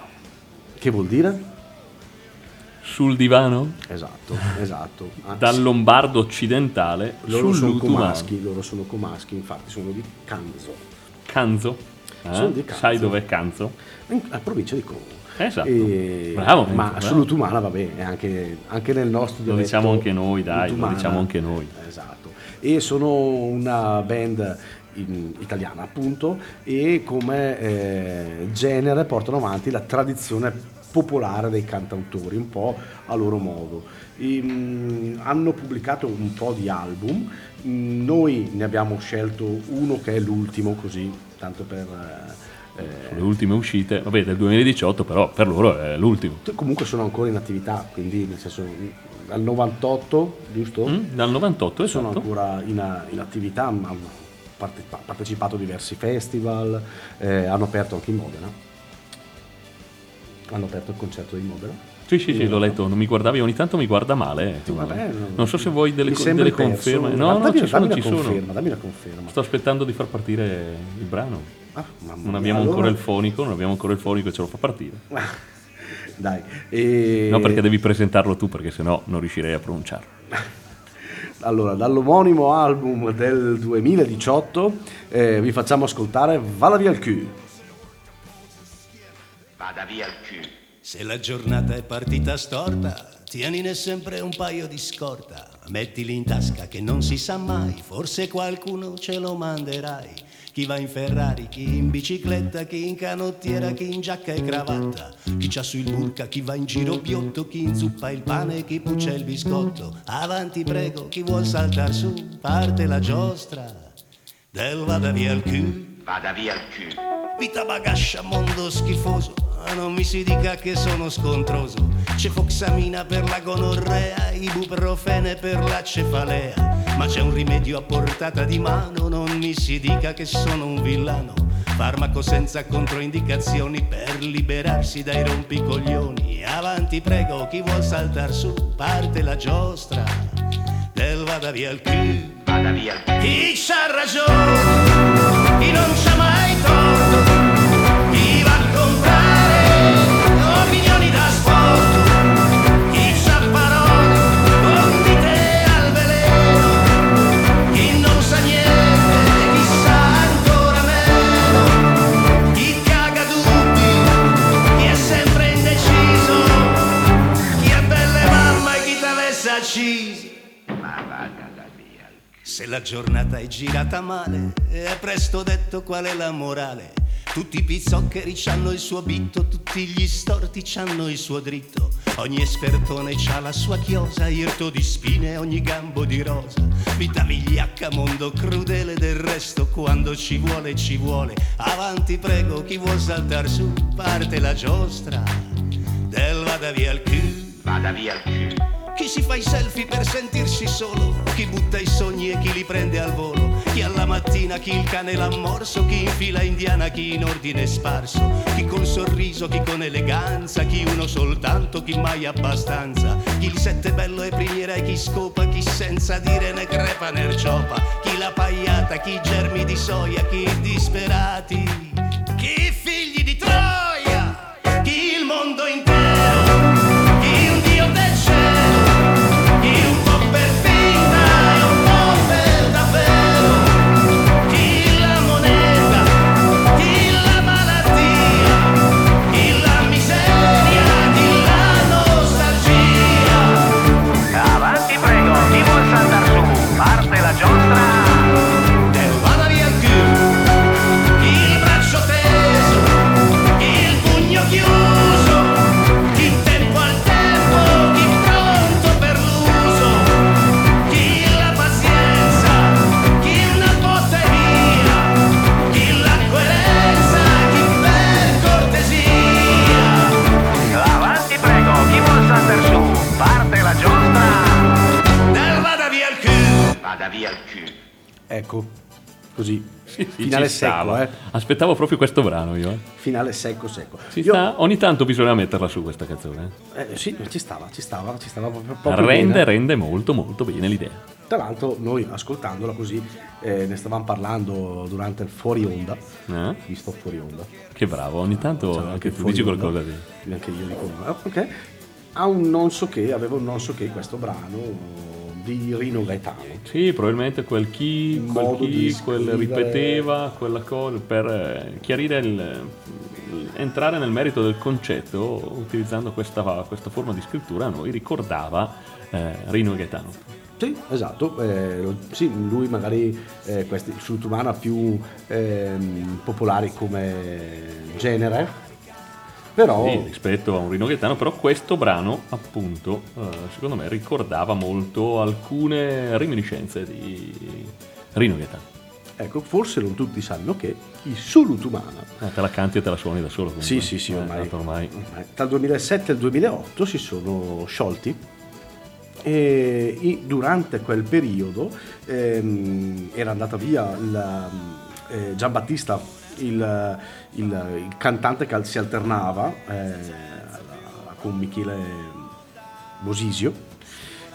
che vuol dire? Sul divano? Esatto, esatto. Ah, Dal lombardo occidentale loro sono comaschi, loro sono comaschi, infatti sono di Canzo. Canzo. Eh? Sono di Canzo. Sai dov'è Canzo? in- a provincia di Como. Esatto. E- Bravo, ma bravo. assoluto umana va bene, anche, anche nel nostro Lo dialetto diciamo anche noi, dai, lo Utumana. diciamo anche noi. Esatto. E sono una band in- italiana appunto e come eh, genere portano avanti la tradizione popolare dei cantautori, un po' a loro modo. E, mm, hanno pubblicato un po' di album, noi ne abbiamo scelto uno che è l'ultimo così, tanto per... eh, eh, Le ultime uscite, vabbè, del 2018, però per loro è l'ultimo. comunque sono ancora in attività, quindi nel senso dal 98, giusto? Mm? Dal 98, Sono esatto. ancora in, in attività, hanno parte- partecipato a diversi festival, eh, hanno aperto anche in Modena. Hanno aperto il concerto di Modena. Sì, sì, sì, l'ho letto, non mi guardavi, ogni tanto mi guarda male. eh. Vabbè, non so se vuoi delle, co- delle perso. conferme. Ma No, no, dammi- ci sono, ci sono. conferma, dammi una conferma. Sto aspettando di far partire il brano. Ah, Non abbiamo allora- ancora il fonico, non abbiamo ancora il fonico e ce lo fa partire. Dai, e- No, perché devi presentarlo tu, perché sennò non riuscirei a pronunciarlo. Allora, dall'omonimo album del 2018 eh, vi facciamo ascoltare Vada via il Q. Vada via il cul. Se la giornata è partita storta, tienine sempre un paio di scorta. Mettili in tasca che non si sa mai, forse qualcuno ce lo manderai. Chi va in Ferrari, chi in bicicletta, chi in canottiera, chi in giacca e cravatta. Chi c'ha sul burca, chi va in giro piotto, chi inzuppa il pane, chi puccia il biscotto. Avanti prego, chi vuol saltar su, parte la giostra del vada via il cul. Vada via il cul. Vita bagascia, mondo schifoso. Ah, non mi si dica che sono scontroso. C'è foxamina per la gonorrea, ibuprofene per la cefalea. Ma c'è un rimedio a portata di mano, non mi si dica che sono un villano. Farmaco senza controindicazioni per liberarsi dai rompicoglioni. Avanti prego, chi vuol saltar su, parte la giostra del vada via il cul. Vada via il cul. Chi c'ha ragione, chi non c'ha mai torto, Se la giornata è girata male, è presto detto qual è la morale. Tutti i pizzoccheri c'hanno il suo bitto, tutti gli storti c'hanno il suo dritto. Ogni espertone c'ha la sua chiosa, irto di spine, ogni gambo di rosa. Vita vigliacca, mondo crudele del resto, quando ci vuole ci vuole. Avanti prego, chi vuol saltar su, parte la giostra del vada via il cul. Vada via il cul. Chi si fa i selfie per sentirsi solo, chi butta i sogni e chi li prende al volo, chi alla mattina, chi il cane l'ha morso, chi in fila indiana, chi in ordine sparso, chi col sorriso, chi con eleganza, chi uno soltanto, chi mai abbastanza, chi il sette bello e primiera e chi scopa, chi senza dire né crepa né erciopa, chi la pagliata, chi germi di soia, chi disperati, Finale secco, eh. Aspettavo proprio questo brano io. eh. Finale secco secco. Io- sta- ogni tanto bisogna metterla su questa canzone. eh. eh, sì, ci stava, ci stava, ci stava proprio, Rende, bene. rende molto molto bene l'idea. Tra l'altro noi ascoltandola così eh, ne stavamo parlando durante il fuori onda, Eh? visto fuori onda. Che bravo, ogni tanto Cioè, anche tu dici onda, qualcosa di... Anche io dico, ah, ok. Ha un non so che, aveva un non so che questo brano di Rino Gaetano. Sì, probabilmente quel chi, Il quel, chi, quel ripeteva quella cosa per eh, chiarire il, entrare nel merito del concetto utilizzando questa, questa forma di scrittura a noi ricordava eh, Rino Gaetano. Sì, esatto, eh, sì, lui magari eh, questi Sultumana più ehm, popolari come genere, però Sì, rispetto a un Rino Gaetano, però questo brano appunto eh, secondo me ricordava molto alcune reminiscenze di Rino Gaetano. ecco, forse non tutti sanno che i Sulutumana Ah, te la canti e te la suoni da solo. comunque. Sì, sì, sì, Eh, ormai. tanto ormai. il 2007 e il 2008 si sono sciolti e durante quel periodo ehm, era andata via il, eh, Giambattista, il, il- il cantante che si alternava eh, con Michele Bosisio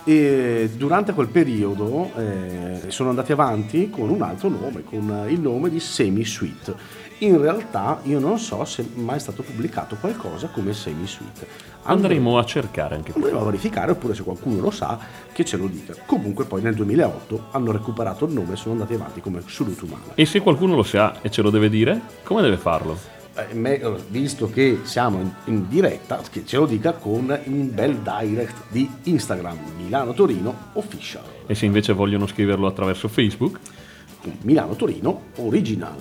e durante quel periodo eh, sono andati avanti con un altro nome, con il nome di Semi Sweet. In realtà io non so se mai è stato pubblicato qualcosa come Semi Sweet. Andremo a cercare anche quello. Andremo a verificare oppure se qualcuno lo sa che ce lo dica. Comunque poi nel 2008 hanno recuperato il nome e sono andati avanti come Sulutumana. E se qualcuno lo sa e ce lo deve dire, come deve farlo? Eh, me- visto che siamo in, diretta, che ce lo dica con un bel direct di Instagram Milano Torino Official. E se invece vogliono scriverlo attraverso Facebook? Milano Torino Original.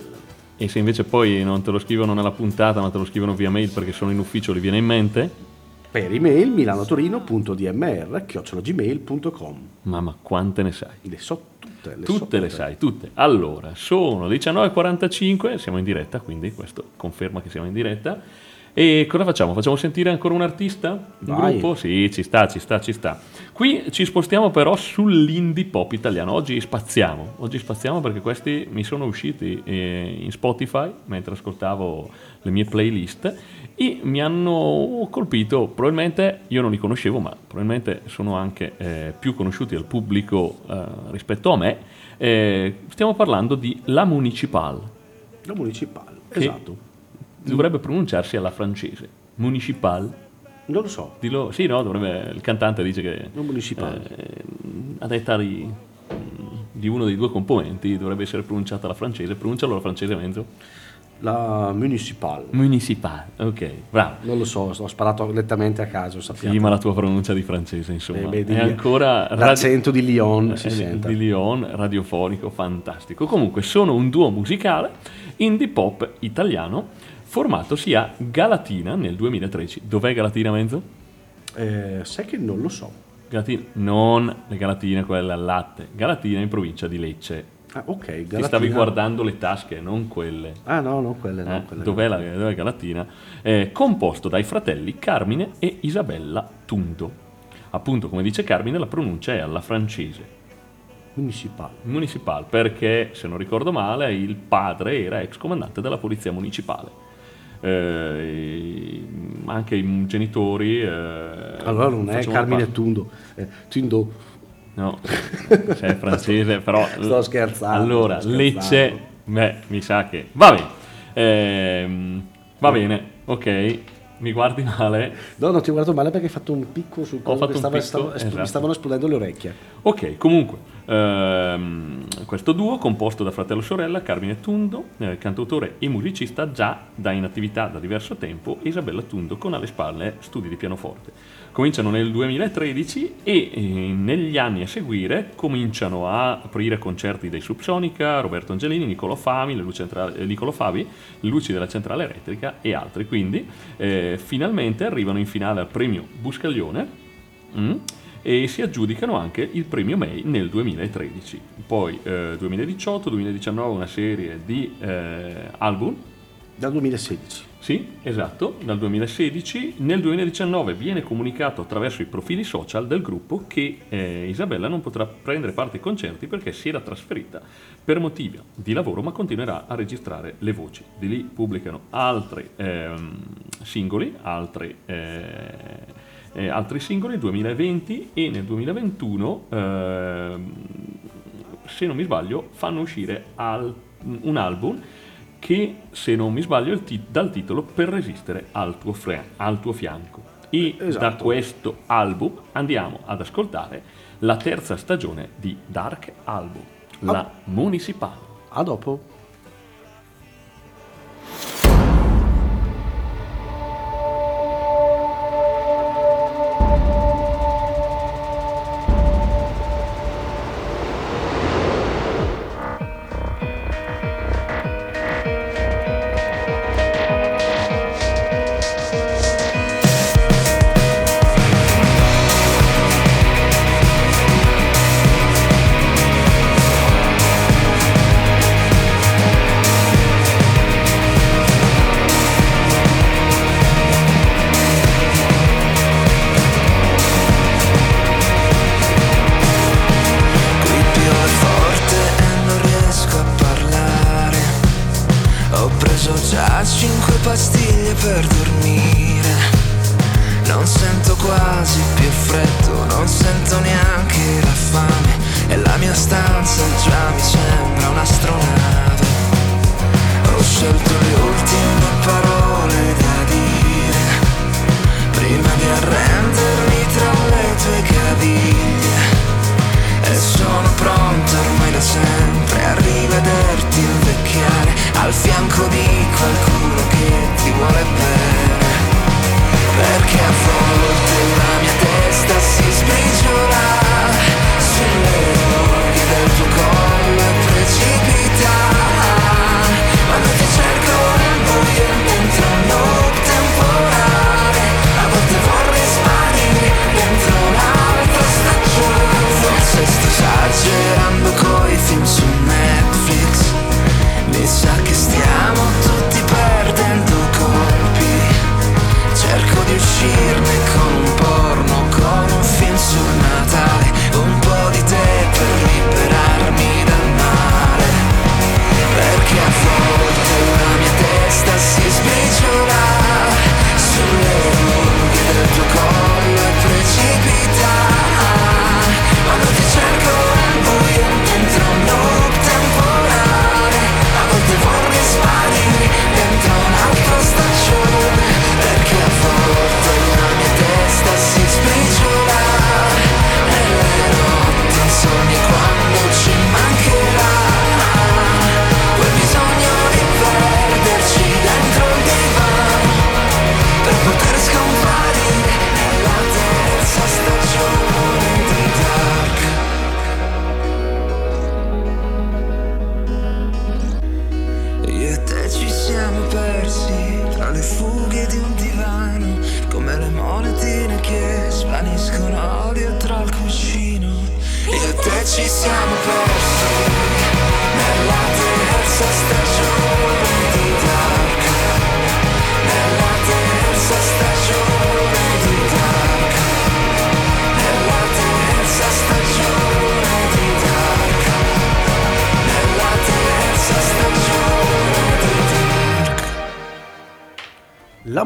E se invece poi non te lo scrivono nella puntata, ma te lo scrivono via mail perché sono in ufficio, li viene in mente? Per email milanotorino.dmr.gmail.com Mamma, quante ne sai? Le so tutte. Le Tutte so le sai, tutte. Allora, sono 19.45, siamo in diretta, quindi questo conferma che siamo in diretta. E cosa facciamo? Facciamo sentire ancora un artista? Un Vai. gruppo? Sì, ci sta, ci sta, ci sta. Qui ci spostiamo però sull'indie pop italiano. Oggi spaziamo, oggi spaziamo perché questi mi sono usciti eh, in Spotify mentre ascoltavo le mie playlist e mi hanno colpito, probabilmente io non li conoscevo, ma probabilmente sono anche eh, più conosciuti al pubblico eh, rispetto a me. Eh, stiamo parlando di La Municipal, La municipale, Che- esatto. dovrebbe pronunciarsi alla francese. Municipal, Non lo so. dillo, sì, no, dovrebbe, il cantante dice che La municipale. eh, a detta di, di uno dei due componenti dovrebbe essere pronunciata alla francese. Pronuncialo alla francese, Menzo. La municipale. Municipal, ok, bravo. Non lo so, ho sparato nettamente a caso, sappiamo. Sì, ma la tua pronuncia di francese, insomma, Eh, beh, di- è ancora l'accento di Lyon si eh, sente. di Lyon, radiofonico, fantastico. Comunque sono un duo musicale indie pop italiano formatosi a Galatina nel 2013. Dov'è Galatina, Menzo? Eh, sai che non lo so. Galatina, non le Galatine, quelle al latte. Galatina in provincia di Lecce. Ah, ok, Ti Galatina. stavi guardando le tasche, non quelle. Ah, no, no, quelle. Eh, quelle dov'è, la, dov'è Galatina? Eh, composto dai fratelli Carmine e Isabella Tunto. Appunto, come dice Carmine, la pronuncia è alla francese. Municipale. Municipal, perché se non ricordo male il padre era ex comandante della polizia municipale. Eh, anche i genitori. eh, Allora non è Carmine parte- Tundo. Eh, Tundo. No, se è francese, però. Sto scherzando, Allora, sto scherzando. Lecce, beh, mi sa che. Va bene, Ehm, va bene, ok. Mi guardi male. No, non ti guardo male perché hai fatto un picco sul collo che stava, picco, stava- es- mi esatto. stavano esplodendo le orecchie. Ok, comunque, ehm, questo duo composto da fratello e sorella Carmine Tundo, eh, cantautore e musicista già da in attività da diverso tempo, e Isabella Tundo con alle spalle studi di pianoforte. Cominciano nel 2013 e eh, negli anni a seguire cominciano a aprire concerti dei Subsonica, Roberto Angelini, Niccolo Favi, le luci, centrali- eh, Favi, le luci della centrale elettrica e altri. Quindi eh, finalmente arrivano in finale al premio Buscaglione mm, e si aggiudicano anche il premio May nel 2013. Poi eh, 2018-2019 una serie di eh, album Dal 2016. Sì, esatto, dal 2016. Nel 2019 viene comunicato attraverso i profili social del gruppo che eh, Isabella non potrà prendere parte ai concerti perché si era trasferita per motivi di lavoro, ma continuerà a registrare le voci. Di lì pubblicano altri ehm, singoli, altri, eh, eh, altri singoli nel 2020 e nel 2021, ehm, se non mi sbaglio, fanno uscire al- un album che, se non mi sbaglio, il ti- dal titolo Per resistere al tuo, fre- al tuo fianco. E da Esatto. questo album andiamo ad ascoltare la terza stagione di Dark Album, la Ah. Municipale. A dopo.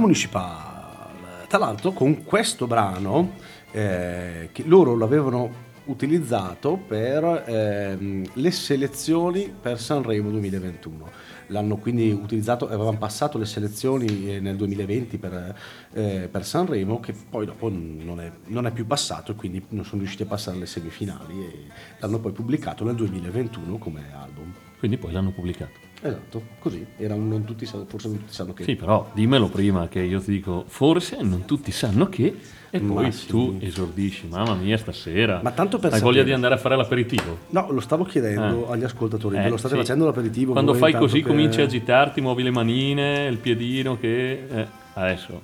Municipal. Tra l'altro con questo brano eh, che loro l'avevano utilizzato per ehm, le selezioni per Sanremo 2021. L'hanno quindi utilizzato, avevano passato le selezioni eh, nel 2020 per, eh, per Sanremo che poi dopo non è, non è più passato e quindi non sono riusciti a passare alle semifinali e l'hanno poi pubblicato nel 2021 come album. Quindi poi l'hanno pubblicato. Esatto, così, era un non tutti sanno, forse non tutti sanno che... Sì, però dimmelo prima che io ti dico, forse non tutti sanno che, e poi sì. tu esordisci, mamma mia, stasera. Ma tanto per Hai voglia sapere. di andare a fare l'aperitivo? No, lo stavo chiedendo Ah. agli ascoltatori, Eh, lo state sì. facendo l'aperitivo? Quando fai così che- cominci a agitarti, muovi le manine, il piedino che... eh, adesso,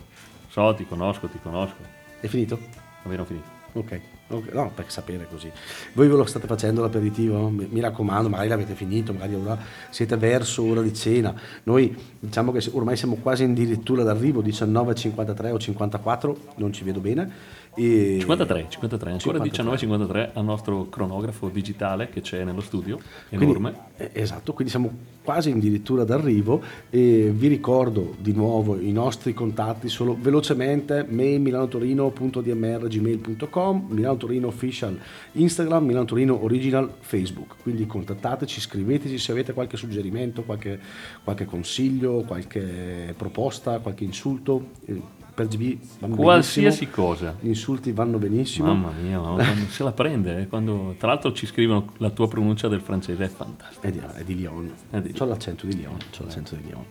so, ti conosco, ti conosco. È finito? Abbiamo finito. Ok, no, per sapere così. Voi ve lo state facendo l'aperitivo? Mi, raccomando, magari l'avete finito, magari ora siete verso ora di cena. Noi diciamo che ormai siamo quasi addirittura d'arrivo, 19.53 o 54, non ci vedo bene. E 53, 53, ancora 53. 19.53 al nostro cronografo digitale che c'è nello studio, Quindi- enorme. eh, esatto, quindi siamo quasi addirittura d'arrivo e vi ricordo di nuovo i nostri contatti solo velocemente mail milanotorino.dmr.gmail.com Milano Torino Official Instagram, Milano Torino Original Facebook quindi contattateci, scriveteci se avete qualche suggerimento, qualche, qualche consiglio, qualche proposta, qualche insulto eh, per GB Qualsiasi cosa. Gli insulti vanno benissimo. Mamma mia, quando se la prende. eh, Quando, tra l'altro ci scrivono la tua pronuncia del francese, è fantastica. È di, è di Lyon, È di- c'ho l'accento di Lyon, c'ho l'accento di Lyon.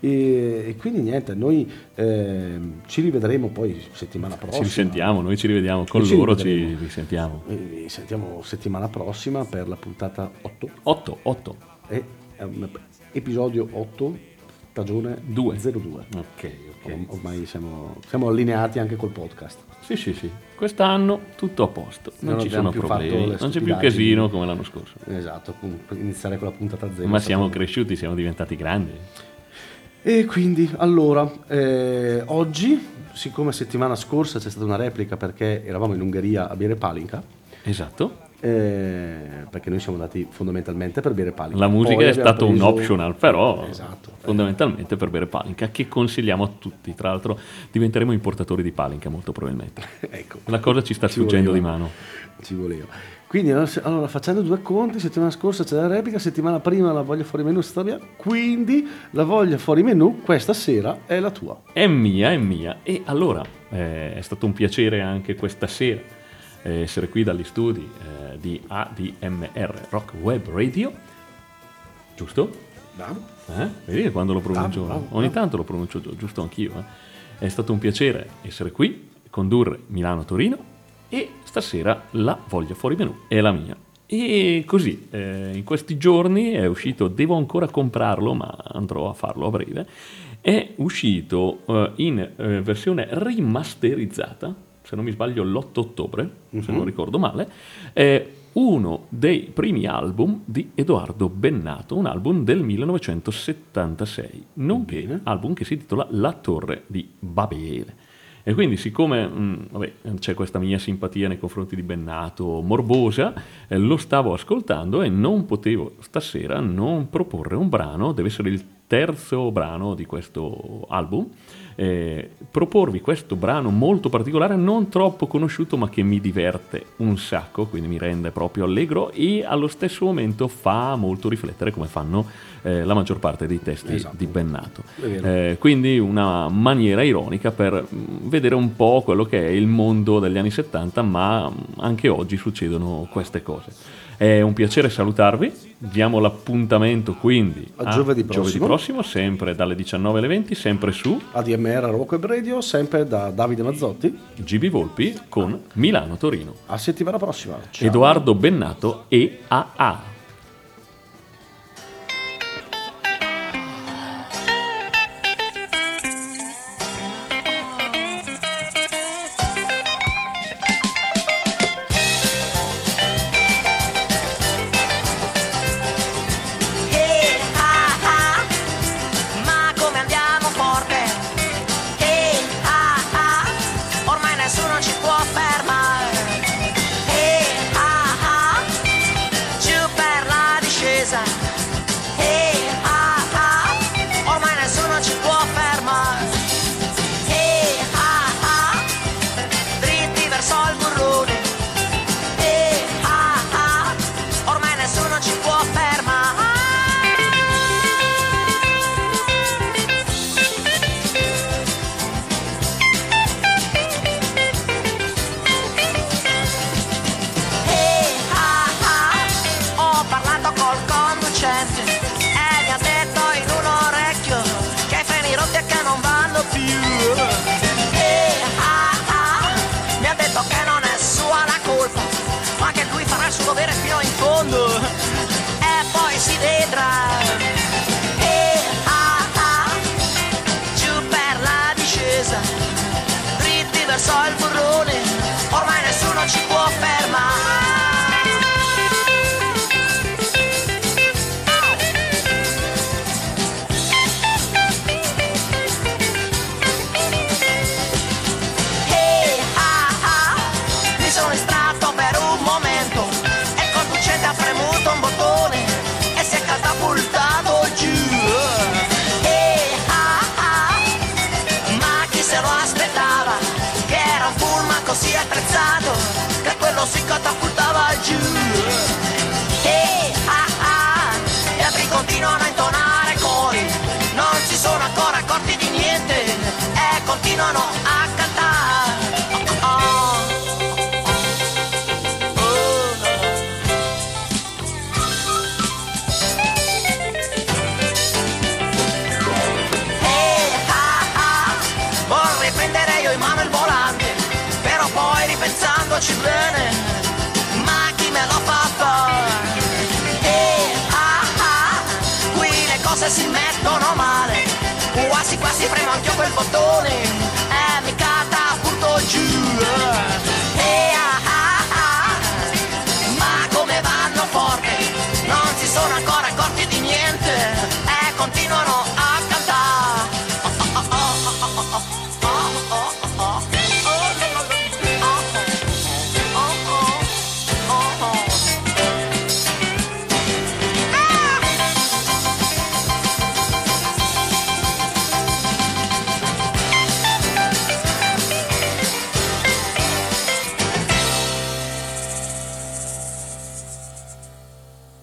E, e quindi niente, noi ehm, ci rivedremo poi settimana prossima. Ci risentiamo, noi ci rivediamo con ci loro, ci risentiamo. Vi sentiamo settimana prossima per la puntata 8. 8, 8. E un episodio 8, stagione 2. 02. Ok, ok. Ormai siamo, siamo allineati anche col podcast. Sì, sì, sì. Quest'anno tutto a posto, non, Non ci sono problemi, le non c'è più casino come l'anno scorso. Esatto, iniziare con la puntata 0. Ma siamo cresciuti, siamo diventati grandi. E quindi, allora, eh, oggi, siccome settimana scorsa c'è stata una replica perché eravamo in Ungheria a bere palinka, Esatto. Eh, perché noi siamo andati fondamentalmente per bere palinka. La musica Poi è stato un optional, però Esatto. fondamentalmente per bere palinka, che consigliamo a tutti. Tra l'altro diventeremo importatori di palinka molto probabilmente. ecco. La cosa ci sta Ci sfuggendo di mano. Ci voleva. Quindi, allora, facendo due conti, settimana scorsa c'è la replica, settimana prima la voglia fuori menù è stata mia, quindi la voglia fuori menù questa sera è la tua. È mia, è mia. E allora eh, è stato un piacere anche questa sera eh, essere qui dagli studi eh, di ADMR Rock Web Radio. Giusto? Bravo. Eh? Vedi che quando lo pronuncio, Bravo, bravo, ogni bravo. tanto lo pronuncio gi- giusto anch'io. eh. È stato un piacere essere qui, condurre Milano-Torino e stasera la voglia fuori menù è la mia. E così, eh, in questi giorni è uscito, devo ancora comprarlo, ma andrò a farlo a breve, è uscito eh, in eh, versione rimasterizzata, se non mi sbaglio l'8 ottobre, se non ricordo male, è uno dei primi album di Edoardo Bennato, un album del 1976, nonché album che si intitola La Torre di Babele. E quindi siccome mh, vabbè, c'è questa mia simpatia nei confronti di Bennato morbosa, eh, lo stavo ascoltando e non potevo stasera non proporre un brano, deve essere il terzo brano di questo album, eh, proporvi questo brano molto particolare, non troppo conosciuto ma che mi diverte un sacco, quindi mi rende proprio allegro e allo stesso momento fa molto riflettere come fanno eh, la maggior parte dei testi Esatto. di Bennato. Eh, quindi una maniera ironica per mm, vedere un po' quello che è il mondo degli anni 70, ma mm, anche oggi succedono queste cose. È un piacere salutarvi, diamo l'appuntamento quindi A giovedì prossimo. prossimo, sempre dalle 19 alle 20, sempre su ADMR Rock Web Radio, sempre da Davide Mazzotti. GB Volpi con Milano Torino. A settimana prossima. Ciao. Edoardo Bennato e AA.